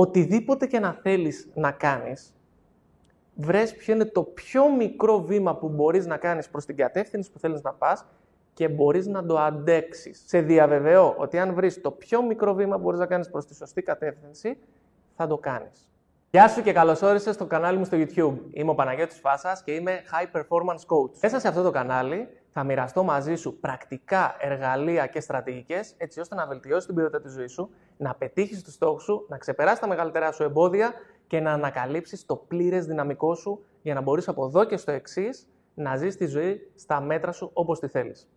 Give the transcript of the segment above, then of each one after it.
οτιδήποτε και να θέλεις να κάνεις, βρες ποιο είναι το πιο μικρό βήμα που μπορείς να κάνεις προς την κατεύθυνση που θέλεις να πας και μπορείς να το αντέξεις. Σε διαβεβαιώ ότι αν βρεις το πιο μικρό βήμα που μπορείς να κάνεις προς τη σωστή κατεύθυνση, θα το κάνεις. Γεια σου και καλώς όρισες στο κανάλι μου στο YouTube. Είμαι ο Παναγιώτης Φάσας και είμαι High Performance Coach. Μέσα σε αυτό το κανάλι θα μοιραστώ μαζί σου πρακτικά εργαλεία και στρατηγικές έτσι ώστε να βελτιώσεις την ποιότητα της ζωής σου, να πετύχεις τους στόχους σου, να ξεπεράσεις τα μεγαλύτερά σου εμπόδια και να ανακαλύψεις το πλήρες δυναμικό σου για να μπορείς από εδώ και στο εξής να ζεις τη ζωή στα μέτρα σου όπως τη θέλεις.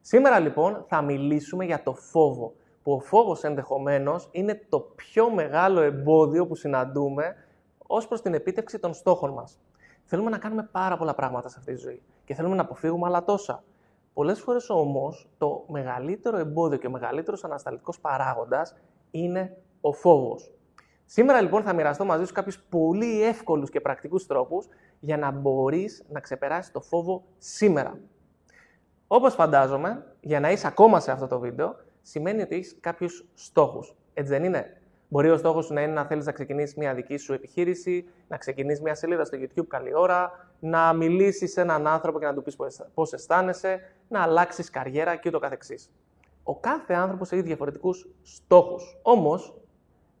Σήμερα λοιπόν θα μιλήσουμε για το φόβο, που ο φόβος ενδεχομένως είναι το πιο μεγάλο εμπόδιο που συναντούμε ως προς την επίτευξη των στόχων μας. Θέλουμε να κάνουμε πάρα πολλά πράγματα σε αυτή τη ζωή και θέλουμε να αποφύγουμε άλλα τόσα. Πολλές φορές όμως το μεγαλύτερο εμπόδιο και ο μεγαλύτερος ανασταλτικός παράγοντας είναι ο φόβος. Σήμερα λοιπόν θα μοιραστώ μαζί σου κάποιους πολύ εύκολους και πρακτικούς τρόπους για να μπορείς να ξεπεράσεις το φόβο σήμερα. Όπως φαντάζομαι, για να είσαι ακόμα σε αυτό το βίντεο, σημαίνει ότι έχεις κάποιους στόχους. Έτσι δεν είναι; Μπορεί ο στόχος σου να είναι να θέλεις να ξεκινήσεις μια δική σου επιχείρηση, να ξεκινήσεις μια σελίδα στο YouTube καλή ώρα, να μιλήσεις σε έναν άνθρωπο και να του πεις πώς αισθάνεσαι, να αλλάξεις καριέρα και ούτω καθεξής. Ο κάθε άνθρωπος έχει διαφορετικούς στόχους. Όμως,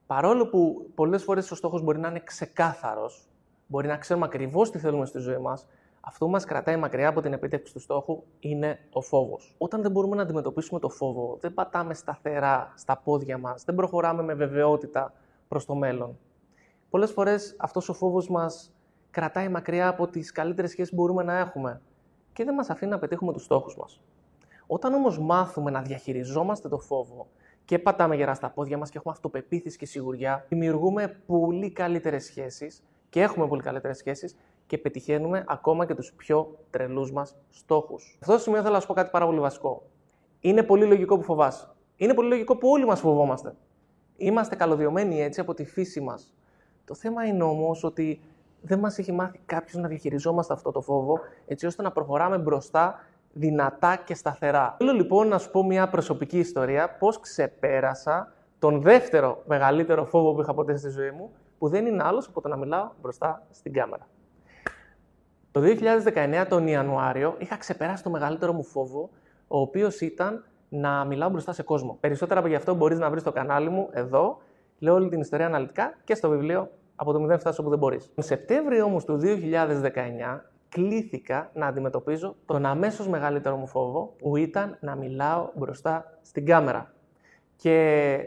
παρόλο που πολλές φορές ο στόχος μπορεί να είναι ξεκάθαρος, μπορεί να ξέρουμε ακριβώς τι θέλουμε στη ζωή μας, αυτό που μας κρατάει μακριά από την επίτευξη του στόχου είναι ο φόβος. Όταν δεν μπορούμε να αντιμετωπίσουμε το φόβο, δεν πατάμε σταθερά στα πόδια μας, δεν προχωράμε με βεβαιότητα προς το μέλλον. Πολλές φορές αυτός ο φόβος μας κρατάει μακριά από τις καλύτερες σχέσεις που μπορούμε να έχουμε και δεν μας αφήνει να πετύχουμε τους στόχους μας. Όταν όμως μάθουμε να διαχειριζόμαστε το φόβο και πατάμε γερά στα πόδια μας και έχουμε αυτοπεποίθηση και σιγουριά, δημιουργούμε πολύ καλύτερες σχέσεις και έχουμε πολύ καλύτερες σχέσεις και πετυχαίνουμε ακόμα και τους πιο τρελούς μας στόχους. Σε αυτό το σημείο θέλω να σου πω κάτι πάρα πολύ βασικό. Είναι πολύ λογικό που φοβάσαι. Είναι πολύ λογικό που όλοι μας φοβόμαστε. Είμαστε καλωδιωμένοι έτσι από τη φύση μας. Το θέμα είναι όμως ότι δεν μας έχει μάθει κάποιος να διαχειριζόμαστε αυτό το φόβο, έτσι ώστε να προχωράμε μπροστά δυνατά και σταθερά. Θέλω λοιπόν να σου πω μια προσωπική ιστορία πώς ξεπέρασα τον δεύτερο μεγαλύτερο φόβο που είχα ποτέ στη ζωή μου, που δεν είναι άλλος από το να μιλάω μπροστά στην κάμερα. Το 2019, τον Ιανουάριο, είχα ξεπεράσει το μεγαλύτερο μου φόβο, ο οποίος ήταν να μιλάω μπροστά σε κόσμο. Περισσότερα από γι' αυτό μπορείς να βρεις στο κανάλι μου εδώ. Λέω όλη την ιστορία αναλυτικά και στο βιβλίο από το 0 φτάσει όπου δεν μπορείς. Τον Σεπτέμβριο όμως του 2019 κλήθηκα να αντιμετωπίζω τον αμέσως μεγαλύτερο μου φόβο, που ήταν να μιλάω μπροστά στην κάμερα. Και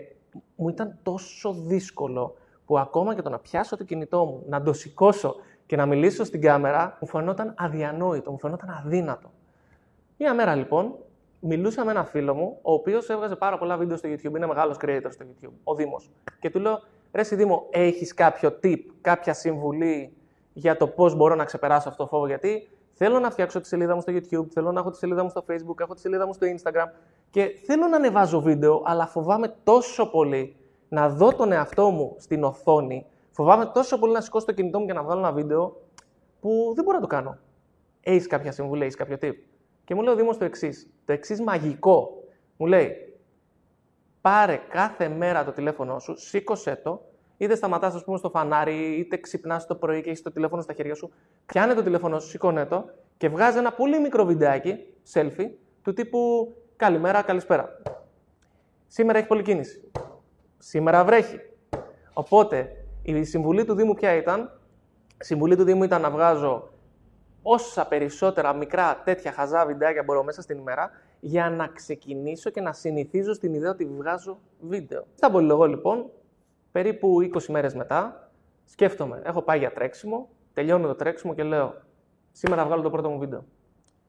μου ήταν τόσο δύσκολο που ακόμα και το να πιάσω το κινητό μου, να το σηκώσω και να μιλήσω στην κάμερα μου φαινόταν αδιανόητο, μου φαινόταν αδύνατο. Μία μέρα λοιπόν μιλούσα με ένα φίλο μου, ο οποίος έβγαζε πάρα πολλά βίντεο στο YouTube, είναι μεγάλος creator στο YouTube, ο Δήμος. Και του λέω, Ρε Δήμο, έχεις κάποιο tip, κάποια συμβουλή για το πώς μπορώ να ξεπεράσω αυτό το φόβο, γιατί θέλω να φτιάξω τη σελίδα μου στο YouTube, θέλω να έχω τη σελίδα μου στο Facebook, έχω τη σελίδα μου στο Instagram και θέλω να ανεβάζω βίντεο, αλλά φοβάμαι τόσο πολύ να δω τον εαυτό μου στην οθόνη Φοβάμαι τόσο πολύ να σηκώσω το κινητό μου και να βγάλω ένα βίντεο που δεν μπορώ να το κάνω. Έχεις κάποια συμβουλή, έχεις κάποιο tip; Και μου λέει ο Δήμος το εξής. Το εξής μαγικό. Μου λέει, πάρε κάθε μέρα το τηλέφωνό σου, σήκωσέ το, είτε σταματάς, ας πούμε, στο φανάρι, είτε ξυπνάς το πρωί και έχεις το τηλέφωνο στα χέρια σου. Πιάνε το τηλέφωνό σου, σήκωνε το και βγάζει ένα πολύ μικρό βιντεάκι, selfie, του τύπου Καλημέρα, καλησπέρα. Σήμερα έχει πολλή κίνηση. Σήμερα βρέχει. Οπότε η συμβουλή του Δήμου ποια ήταν; Η συμβουλή του Δήμου ήταν να βγάζω όσα περισσότερα μικρά τέτοια χαζά βιντεάκια μπορώ μέσα στην ημέρα για να ξεκινήσω και να συνηθίζω στην ιδέα ότι βγάζω βίντεο. Στα πολυλογώ λοιπόν, περίπου 20 μέρες μετά, σκέφτομαι, έχω πάει για τρέξιμο, τελειώνω το τρέξιμο και λέω σήμερα βγάλω το πρώτο μου βίντεο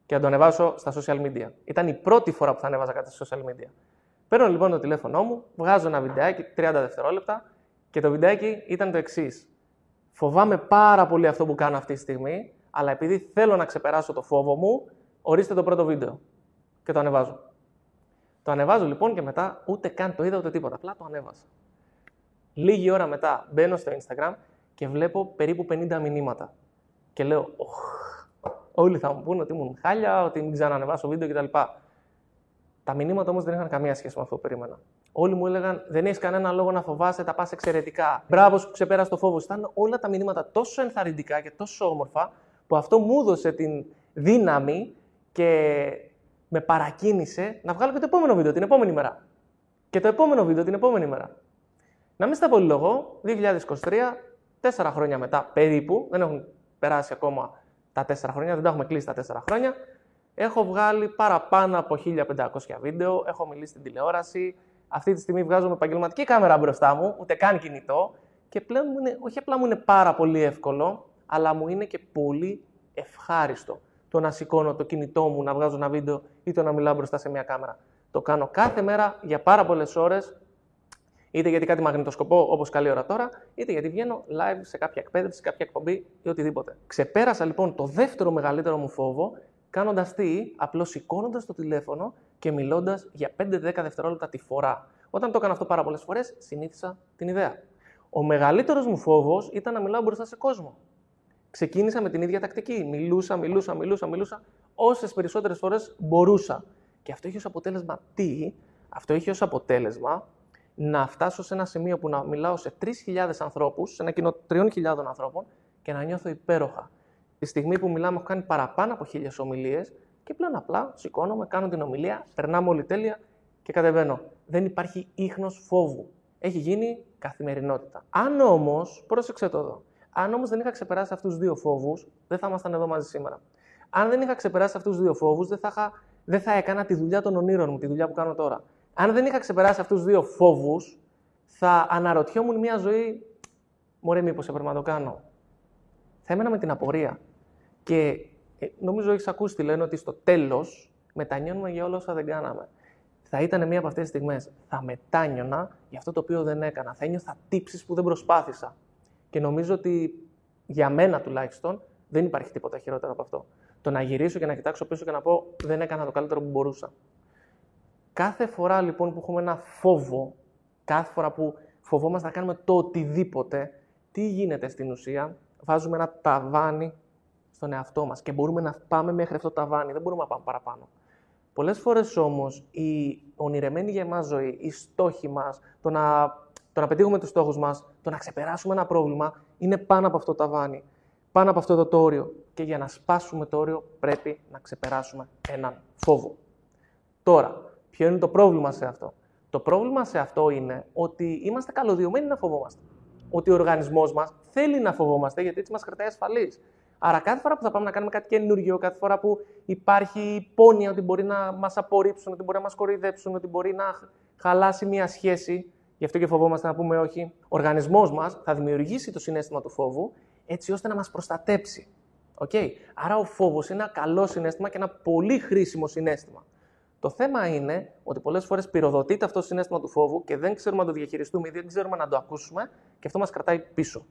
και να το ανεβάσω στα social media. Ήταν η πρώτη φορά που θα ανέβαζα κάτι στα social media. Παίρνω λοιπόν το τηλέφωνό μου, βγάζω ένα βιντεάκι 30 δευτερόλεπτα, και το βιντεάκι ήταν το εξής. Φοβάμαι πάρα πολύ αυτό που κάνω αυτή τη στιγμή, αλλά επειδή θέλω να ξεπεράσω το φόβο μου, ορίστε το πρώτο βίντεο. Και το ανεβάζω. Το ανεβάζω λοιπόν και μετά ούτε καν το είδα ούτε τίποτα. Απλά το ανέβασα. Λίγη ώρα μετά μπαίνω στο Instagram και βλέπω περίπου 50 μηνύματα. Και λέω, όλοι θα μου πούνε ότι ήμουν χάλια, ότι μην ξανανεβάσω βίντεο κτλ. Τα μηνύματα όμως δεν είχαν καμία σχέση με αυτό που περίμενα. Όλοι μου έλεγαν: Δεν έχεις κανένα λόγο να φοβάσαι, τα πας εξαιρετικά. Μπράβο που ξεπέρασε το φόβο. Ήταν όλα τα μηνύματα τόσο ενθαρρυντικά και τόσο όμορφα, που αυτό μου έδωσε την δύναμη και με παρακίνησε να βγάλω και το επόμενο βίντεο την επόμενη μέρα. Και το επόμενο βίντεο την επόμενη μέρα. Να μην στα λόγο, 2023, τέσσερα χρόνια μετά περίπου, δεν έχουν περάσει ακόμα τα τέσσερα χρόνια, δεν τα έχουμε κλείσει τα τέσσερα χρόνια, έχω βγάλει παραπάνω από 1500 βίντεο, έχω μιλήσει στην τηλεόραση, αυτή τη στιγμή βγάζω με επαγγελματική κάμερα μπροστά μου, ούτε καν κινητό. Και πλέον μου είναι, όχι απλά μου είναι πάρα πολύ εύκολο, αλλά μου είναι και πολύ ευχάριστο το να σηκώνω το κινητό μου, να βγάζω ένα βίντεο ή το να μιλάω μπροστά σε μια κάμερα. Το κάνω κάθε μέρα για πάρα πολλές ώρες, είτε γιατί κάτι μαγνητοσκοπώ όπως καλή ώρα τώρα, είτε γιατί βγαίνω live σε κάποια εκπαίδευση, σε κάποια εκπομπή ή οτιδήποτε. Ξεπέρασα λοιπόν το δεύτερο μεγαλύτερο μου φόβο, κάνοντας τι, απλώς σηκώνοντας το τηλέφωνο και μιλώντας για 5-10 δευτερόλεπτα τη φορά. Όταν το έκανα αυτό πάρα πολλές φορές, συνήθισα την ιδέα. Ο μεγαλύτερος μου φόβος ήταν να μιλάω μπροστά σε κόσμο. Ξεκίνησα με την ίδια τακτική. Μιλούσα, μιλούσα, μιλούσα, μιλούσα όσες περισσότερες φορές μπορούσα. Και αυτό είχε ως αποτέλεσμα τι, αυτό είχε ως αποτέλεσμα να φτάσω σε ένα σημείο που να μιλάω σε 3.000 ανθρώπους, σε ένα κοινό 3.000 ανθρώπων και να νιώθω υπέροχα. Τη στιγμή που μιλάμε, έχω κάνει παραπάνω από χίλιες ομιλίες και πλέον απλά σηκώνομαι, κάνω την ομιλία, περνάμε όλη τέλεια και κατεβαίνω. Δεν υπάρχει ίχνος φόβου. Έχει γίνει καθημερινότητα. Αν όμως, πρόσεξε το εδώ, αν όμως δεν είχα ξεπεράσει αυτούς του δύο φόβους, δεν θα ήμασταν εδώ μαζί σήμερα. Αν δεν είχα ξεπεράσει αυτούς του δύο φόβους, δεν, θα δεν θα έκανα τη δουλειά των ονείρων μου, τη δουλειά που κάνω τώρα. Αν δεν είχα ξεπεράσει αυτούς του δύο φόβους, θα αναρωτιόμουν μια ζωή. Μωρέ, μήπως έπρεπε να το κάνω. Θα έμενα με την απορία. Και ε, νομίζω έχεις ακούσει τι λένε ότι στο τέλος μετανιώνουμε για όλα όσα δεν κάναμε. Θα ήταν μία από αυτές τις στιγμές. Θα μετάνιωνα για αυτό το οποίο δεν έκανα. Θα ένιωθα τύψεις που δεν προσπάθησα. Και νομίζω ότι για μένα τουλάχιστον δεν υπάρχει τίποτα χειρότερο από αυτό. Το να γυρίσω και να κοιτάξω πίσω και να πω δεν έκανα το καλύτερο που μπορούσα. Κάθε φορά λοιπόν που έχουμε ένα φόβο, κάθε φορά που φοβόμαστε να κάνουμε το οτιδήποτε, τι γίνεται στην ουσία, βάζουμε ένα ταβάνι στον εαυτό μας και μπορούμε να πάμε μέχρι αυτό το ταβάνι, δεν μπορούμε να πάμε παραπάνω. Πολλές φορές όμως η ονειρεμένη για εμάς ζωή, οι στόχοι μας, το να, το να πετύχουμε τους στόχους μας, το να ξεπεράσουμε ένα πρόβλημα, είναι πάνω από αυτό το ταβάνι, πάνω από αυτό εδώ το όριο. Και για να σπάσουμε το όριο πρέπει να ξεπεράσουμε έναν φόβο. Τώρα, ποιο είναι το πρόβλημα σε αυτό; Το πρόβλημα σε αυτό είναι ότι είμαστε καλωδιωμένοι να φοβόμαστε. Ότι ο οργανισμός μας θέλει να φοβόμαστε γιατί έτσι μας κρατάει ασφαλείς. Άρα κάθε φορά που θα πάμε να κάνουμε κάτι καινούργιο, κάθε φορά που υπάρχει πόνοια ότι μπορεί να μας απορρίψουν, ότι μπορεί να μας κοροϊδέψουν, ότι μπορεί να χαλάσει μια σχέση, γι' αυτό και φοβόμαστε να πούμε όχι, ο οργανισμός μας θα δημιουργήσει το συνέστημα του φόβου έτσι ώστε να μας προστατέψει. Okay. Άρα ο φόβος είναι ένα καλό συνέστημα και ένα πολύ χρήσιμο συνέστημα. Το θέμα είναι ότι πολλές φορές πυροδοτείται αυτό το συνέστημα του φόβου και δεν ξέρουμε να το διαχειριστούμε ή δεν ξέρουμε να το ακούσουμε και αυτό μας κρατάει πίσω.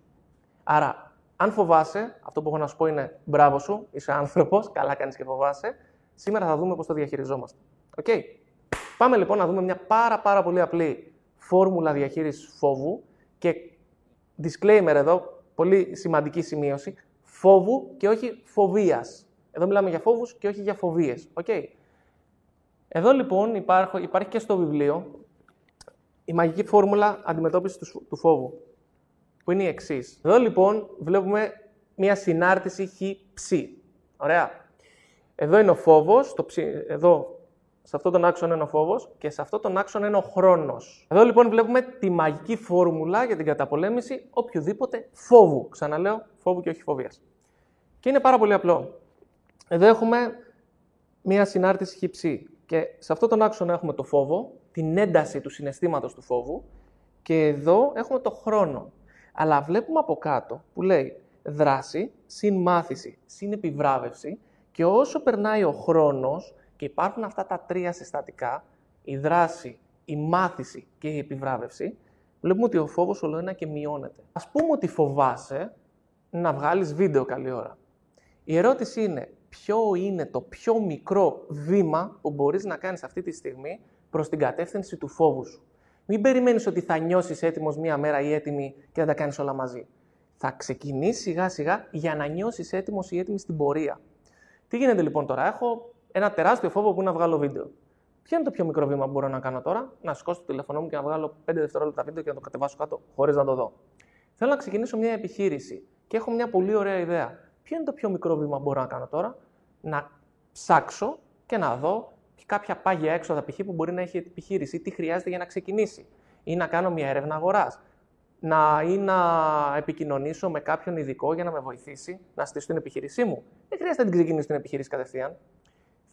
Άρα, αν φοβάσαι, αυτό που έχω να σου πω είναι μπράβο σου, είσαι άνθρωπος, καλά κάνεις και φοβάσαι. Σήμερα θα δούμε πώς το διαχειριζόμαστε. Okay. Πάμε λοιπόν να δούμε μια πάρα, πάρα πολύ απλή φόρμουλα διαχείρισης φόβου και disclaimer εδώ, πολύ σημαντική σημείωση, φόβου και όχι φοβίας. Εδώ μιλάμε για φόβους και όχι για φοβίες. Okay. Εδώ λοιπόν υπάρχει, υπάρχει και στο βιβλίο η μαγική φόρμουλα αντιμετώπισης του, του φόβου που είναι η εξής. Εδώ λοιπόν βλέπουμε μια συνάρτηση χ-ψ. Ωραία. Εδώ είναι ο φόβος, εδώ σε αυτόν τον άξονα είναι ο φόβος και σε αυτόν τον άξονα είναι ο χρόνος. Εδώ λοιπόν βλέπουμε τη μαγική φόρμουλα για την καταπολέμηση οποιοδήποτε φόβου. Ξαναλέω, φόβου και όχι φοβίας. Και είναι πάρα πολύ απλό. Εδώ έχουμε μία συνάρτηση χ-ψ. Και σε αυτόν τον άξονα έχουμε το φόβο, την ένταση του συναισθήματος του φόβου και εδώ έχουμε το χρόνο. Αλλά βλέπουμε από κάτω που λέει δράση, συν μάθηση, συν επιβράβευση και όσο περνάει ο χρόνος και υπάρχουν αυτά τα τρία συστατικά, η δράση, η μάθηση και η επιβράβευση, βλέπουμε ότι ο φόβος όλο ένα και μειώνεται. Ας πούμε ότι φοβάσαι να βγάλεις βίντεο καλή ώρα. Η ερώτηση είναι, ποιο είναι το πιο μικρό βήμα που μπορείς να κάνεις αυτή τη στιγμή προς την κατεύθυνση του φόβου σου; Μην περιμένεις ότι θα νιώσεις έτοιμος μία μέρα ή έτοιμη και θα τα κάνεις όλα μαζί. Θα ξεκινήσεις σιγά σιγά για να νιώσεις έτοιμος ή έτοιμη στην πορεία. Τι γίνεται λοιπόν τώρα, έχω ένα τεράστιο φόβο που είναι να βγάλω βίντεο. Ποιο είναι το πιο μικρό βήμα που μπορώ να κάνω τώρα, να σηκώσω το τηλέφωνο μου και να βγάλω 5 δευτερόλεπτα βίντεο και να το κατεβάσω κάτω χωρίς να το δω. Θέλω να ξεκινήσω μια επιχείρηση και έχω μια πολύ ωραία ιδέα. Ποιο είναι το πιο μικρό βήμα που μπορώ να κάνω τώρα, να ψάξω και να δω κάποια πάγια έξοδα π.χ. που μπορεί να έχει η επιχείρηση, τι χρειάζεται για να ξεκινήσει, ή να κάνω μια έρευνα αγοράς, να, ή να επικοινωνήσω με κάποιον ειδικό για να με βοηθήσει να στήσω την επιχείρησή μου. Δεν χρειάζεται να την ξεκινήσω την επιχείρηση κατευθείαν.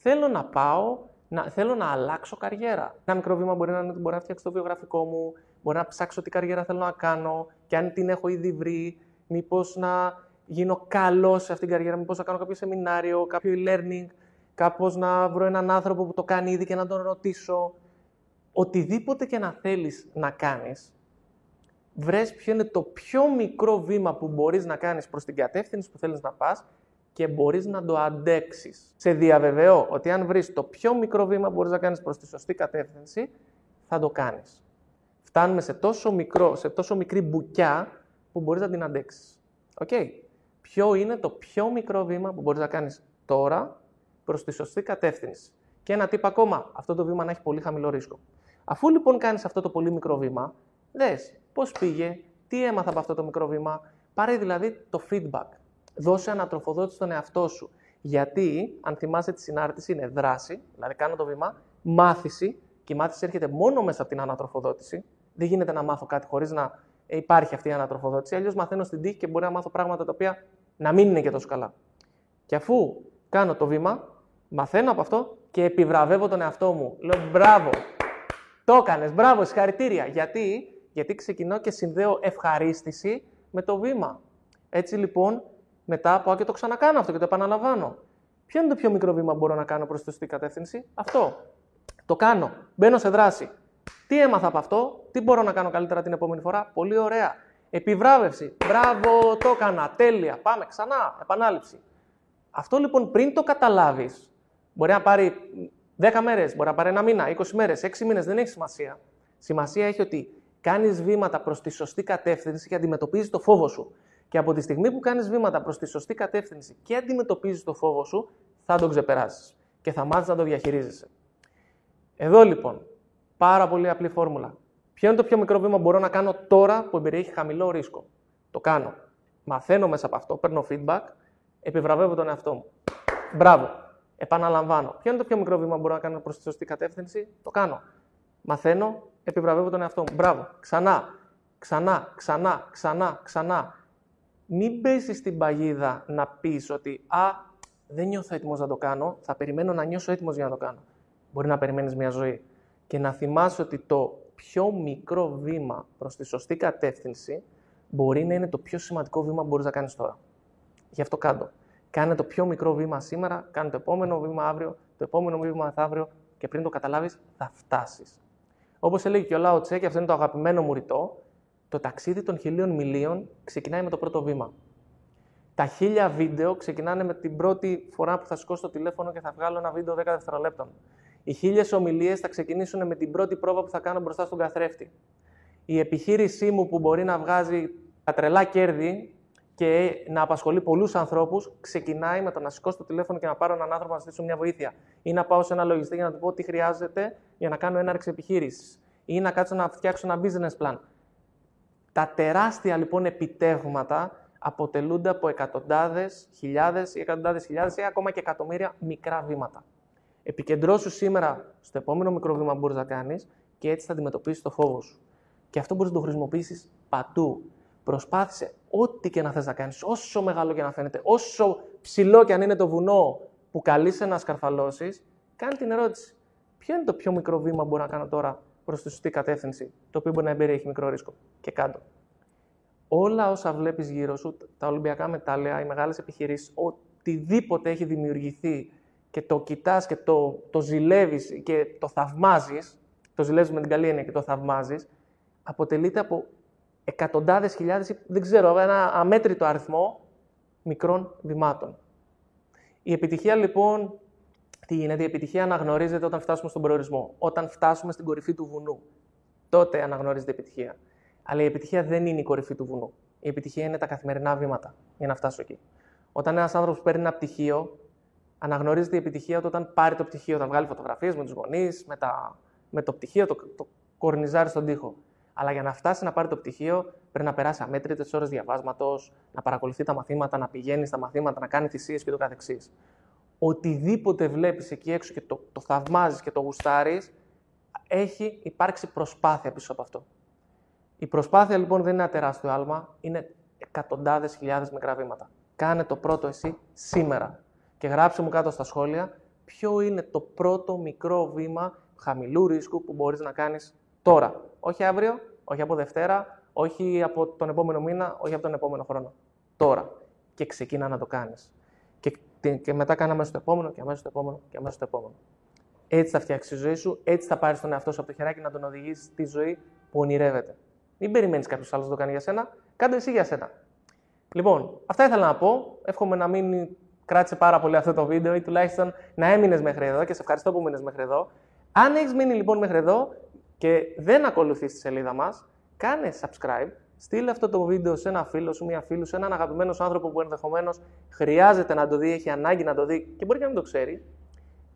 Θέλω να πάω, να, θέλω να αλλάξω καριέρα. Ένα μικρό βήμα μπορεί να είναι ότι μπορεί να φτιάξω το βιογραφικό μου, μπορεί να ψάξω τι καριέρα θέλω να κάνω και αν την έχω ήδη βρει, μήπως να γίνω καλός σε αυτήν την καριέρα, μήπως να κάνω κάποιο σεμινάριο, κάποιο e-learning, κάπως να βρω έναν άνθρωπο που το κάνει ήδη και να τον ρωτήσω. Οτιδήποτε και να θέλεις να κάνεις, βρες ποιο είναι το πιο μικρό βήμα που μπορείς να κάνεις προς την κατεύθυνση που θέλεις να πας και μπορείς να το αντέξεις. Σε διαβεβαιώ ότι αν βρεις το πιο μικρό βήμα που μπορείς να κάνεις προς τη σωστή κατεύθυνση, θα το κάνεις. Φτάνουμε σε τόσο, μικρό, σε τόσο μικρή μπουκιά που μπορείς να την αντέξεις. Okay. Ποιο είναι το πιο μικρό βήμα που μπορείς να κάνεις τώρα προς τη σωστή κατεύθυνση; Και ένα τύπο ακόμα, αυτό το βήμα να έχει πολύ χαμηλό ρίσκο. Αφού λοιπόν κάνεις αυτό το πολύ μικρό βήμα, δες πώς πήγε, τι έμαθα από αυτό το μικρό βήμα, πάρε δηλαδή το feedback. Δώσε ανατροφοδότηση στον εαυτό σου. Γιατί, αν θυμάσαι τη συνάρτηση, είναι δράση, δηλαδή κάνω το βήμα, μάθηση, και η μάθηση έρχεται μόνο μέσα από την ανατροφοδότηση. Δεν γίνεται να μάθω κάτι χωρίς να υπάρχει αυτή η ανατροφοδότηση. Αλλιώς μαθαίνω στην τύχη και μπορεί να μάθω πράγματα τα οποία να μην είναι και τόσο καλά. Και αφού κάνω το βήμα, μαθαίνω από αυτό και επιβραβεύω τον εαυτό μου. Λέω μπράβο, το έκανες, μπράβο, συγχαρητήρια. Γιατί γιατί ξεκινώ και συνδέω ευχαρίστηση με το βήμα. Έτσι λοιπόν, μετά πάω και το ξανακάνω αυτό και το επαναλαμβάνω. Ποιο είναι το πιο μικρό βήμα που μπορώ να κάνω προς τη σωστή κατεύθυνση, Αυτό. Το κάνω. Μπαίνω σε δράση. Τι έμαθα από αυτό, τι μπορώ να κάνω καλύτερα την επόμενη φορά; Πολύ ωραία. Επιβράβευση. Μπράβο, το έκανα. Τέλεια. Πάμε ξανά. Επανάληψη. Αυτό λοιπόν πριν το καταλάβεις, μπορεί να πάρει 10 μέρες, μπορεί να πάρει ένα μήνα, 20 μέρες, 6 μήνες, δεν έχει σημασία. Σημασία έχει ότι κάνεις βήματα προς τη σωστή κατεύθυνση και αντιμετωπίζεις το φόβο σου. Και από τη στιγμή που κάνεις βήματα προς τη σωστή κατεύθυνση και αντιμετωπίζεις το φόβο σου, θα τον ξεπεράσεις και θα μάθεις να το διαχειρίζεσαι. Εδώ λοιπόν, πάρα πολύ απλή φόρμουλα. Ποιο είναι το πιο μικρό βήμα που μπορώ να κάνω τώρα που περιέχει χαμηλό ρίσκο; Το κάνω. Μαθαίνω μέσα από αυτό, παίρνω feedback, επιβραβεύω τον εαυτό μου. Μπράβο. Επαναλαμβάνω. Ποιο είναι το πιο μικρό βήμα που μπορώ να κάνω προς τη σωστή κατεύθυνση; Το κάνω. Μαθαίνω, επιβραβεύω τον εαυτό μου. Μπράβο. Ξανά, ξανά, ξανά, ξανά, ξανά. Μην πέσεις στην παγίδα να πεις ότι «Α, δεν νιώθω έτοιμος να το κάνω, θα περιμένω να νιώσω έτοιμος για να το κάνω». Μπορεί να περιμένεις μια ζωή. Και να θυμάσαι ότι το πιο μικρό βήμα προς τη σωστή κατεύθυνση μπορεί να είναι το πιο σημαντικό βήμα που μπορείς να κάνεις τώρα. Γι' αυτό κάτω. Κάνε το πιο μικρό βήμα σήμερα, κάνε το επόμενο βήμα αύριο, το επόμενο βήμα μεθαύριο και πριν το καταλάβεις, θα φτάσεις. Όπως έλεγε και ο Λάο Τσε, και αυτό είναι το αγαπημένο μου ρητό, το ταξίδι των χιλίων μιλίων ξεκινάει με το πρώτο βήμα. Τα χίλια βίντεο ξεκινάνε με την πρώτη φορά που θα σηκώσω το τηλέφωνο και θα βγάλω ένα βίντεο 10 δευτερολέπτων. Οι χίλιες ομιλίες θα ξεκινήσουν με την πρώτη πρόβα που θα κάνω μπροστά στον καθρέφτη. Η επιχείρησή μου που μπορεί να βγάζει τα τρελά κέρδη και να απασχολεί πολλούς ανθρώπους, ξεκινάει με το να σηκώσω το τηλέφωνο και να πάρω έναν άνθρωπο να ζητήσω μια βοήθεια. Ή να πάω σε ένα λογιστή για να του πω τι χρειάζεται για να κάνω έναρξη επιχείρησης. Ή να κάτσω να φτιάξω ένα business plan. Τα τεράστια λοιπόν επιτεύγματα αποτελούνται από εκατοντάδες, χιλιάδες ή εκατοντάδες χιλιάδες ή ακόμα και εκατομμύρια μικρά βήματα. Επικεντρώσου σήμερα στο επόμενο μικρό βήμα που μπορείς να κάνεις και έτσι θα αντιμετωπίσεις το φόβο σου. Και αυτό μπορείς να το χρησιμοποιήσεις παντού. Προσπάθησε ό,τι και να θες να κάνεις, όσο μεγάλο και να φαίνεται, όσο ψηλό και αν είναι το βουνό που καλείσαι να σκαρφαλώσεις, κάνει την ερώτηση. Ποιο είναι το πιο μικρό βήμα που μπορώ να κάνω τώρα προς τη σωστή κατεύθυνση, το οποίο μπορεί να εμπεριέχει μικρό ρίσκο. Και κάτω. Όλα όσα βλέπεις γύρω σου, τα Ολυμπιακά μετάλλια, οι μεγάλες επιχειρήσεις, οτιδήποτε έχει δημιουργηθεί και το κοιτάς και το, το ζηλεύεις και το θαυμάζεις, το ζηλεύεις με την καλή έννοια και το θαυμάζεις, αποτελείται από εκατοντάδες χιλιάδες, δεν ξέρω, ένα αμέτρητο αριθμό μικρών βημάτων. Η επιτυχία λοιπόν, τι γίνεται, η επιτυχία αναγνωρίζεται όταν φτάσουμε στον προορισμό. Όταν φτάσουμε στην κορυφή του βουνού. Τότε αναγνωρίζεται η επιτυχία. Αλλά η επιτυχία δεν είναι η κορυφή του βουνού. Η επιτυχία είναι τα καθημερινά βήματα για να φτάσω εκεί. Όταν ένας άνθρωπος παίρνει ένα πτυχίο, αναγνωρίζεται η επιτυχία του όταν πάρει το πτυχίο, όταν βγάλει φωτογραφίες με τους γονείς, με, με το πτυχίο, το, το κορνιζάρι στον τοίχο. Αλλά για να φτάσει να πάρει το πτυχίο, πρέπει να περάσει αμέτρητες ώρες διαβάσματος, να παρακολουθεί τα μαθήματα, να πηγαίνει στα μαθήματα, να κάνει θυσίες και το καθεξής. Οτιδήποτε βλέπεις εκεί έξω και το, το θαυμάζεις και το γουστάρεις, έχει υπάρξει προσπάθεια πίσω από αυτό. Η προσπάθεια λοιπόν δεν είναι ένα τεράστιο άλμα, είναι εκατοντάδες χιλιάδες μικρά βήματα. Κάνε το πρώτο εσύ σήμερα. Και γράψε μου κάτω στα σχόλια ποιο είναι το πρώτο μικρό βήμα χαμηλού ρίσκου που μπορείς να κάνεις τώρα. Όχι αύριο, όχι από Δευτέρα, όχι από τον επόμενο μήνα, όχι από τον επόμενο χρόνο. Τώρα. Και ξεκίνα να το κάνεις. Και, και μετά κάνε αμέσως το επόμενο και αμέσως το επόμενο και αμέσως το επόμενο. Έτσι θα φτιάξεις τη ζωή σου, έτσι θα πάρεις τον εαυτό σου από το χεράκι να τον οδηγήσεις στη ζωή που ονειρεύεται. Μην περιμένεις κάποιος άλλος να το κάνει για σένα, κάντε εσύ για σένα. Λοιπόν, αυτά ήθελα να πω. Εύχομαι να μην κράτησε πάρα πολύ αυτό το βίντεο ή τουλάχιστον να έμεινες μέχρι εδώ και σε ευχαριστώ που μείνες μέχρι εδώ. Αν έχεις μείνει λοιπόν μέχρι εδώ και δεν ακολουθείς τη σελίδα μας, κάνε subscribe, στείλε αυτό το βίντεο σε ένα φίλο σου, μια φίλου σου, έναν αγαπημένο άνθρωπο που ενδεχομένως χρειάζεται να το δει, έχει ανάγκη να το δει και μπορεί και να μην το ξέρει.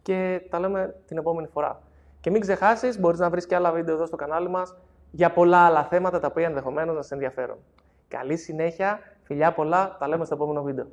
Και τα λέμε την επόμενη φορά. Και μην ξεχάσεις, μπορείς να βρεις και άλλα βίντεο εδώ στο κανάλι μας για πολλά άλλα θέματα τα οποία ενδεχομένως να σε ενδιαφέρουν. Καλή συνέχεια, φιλιά πολλά, τα λέμε στο επόμενο βίντεο.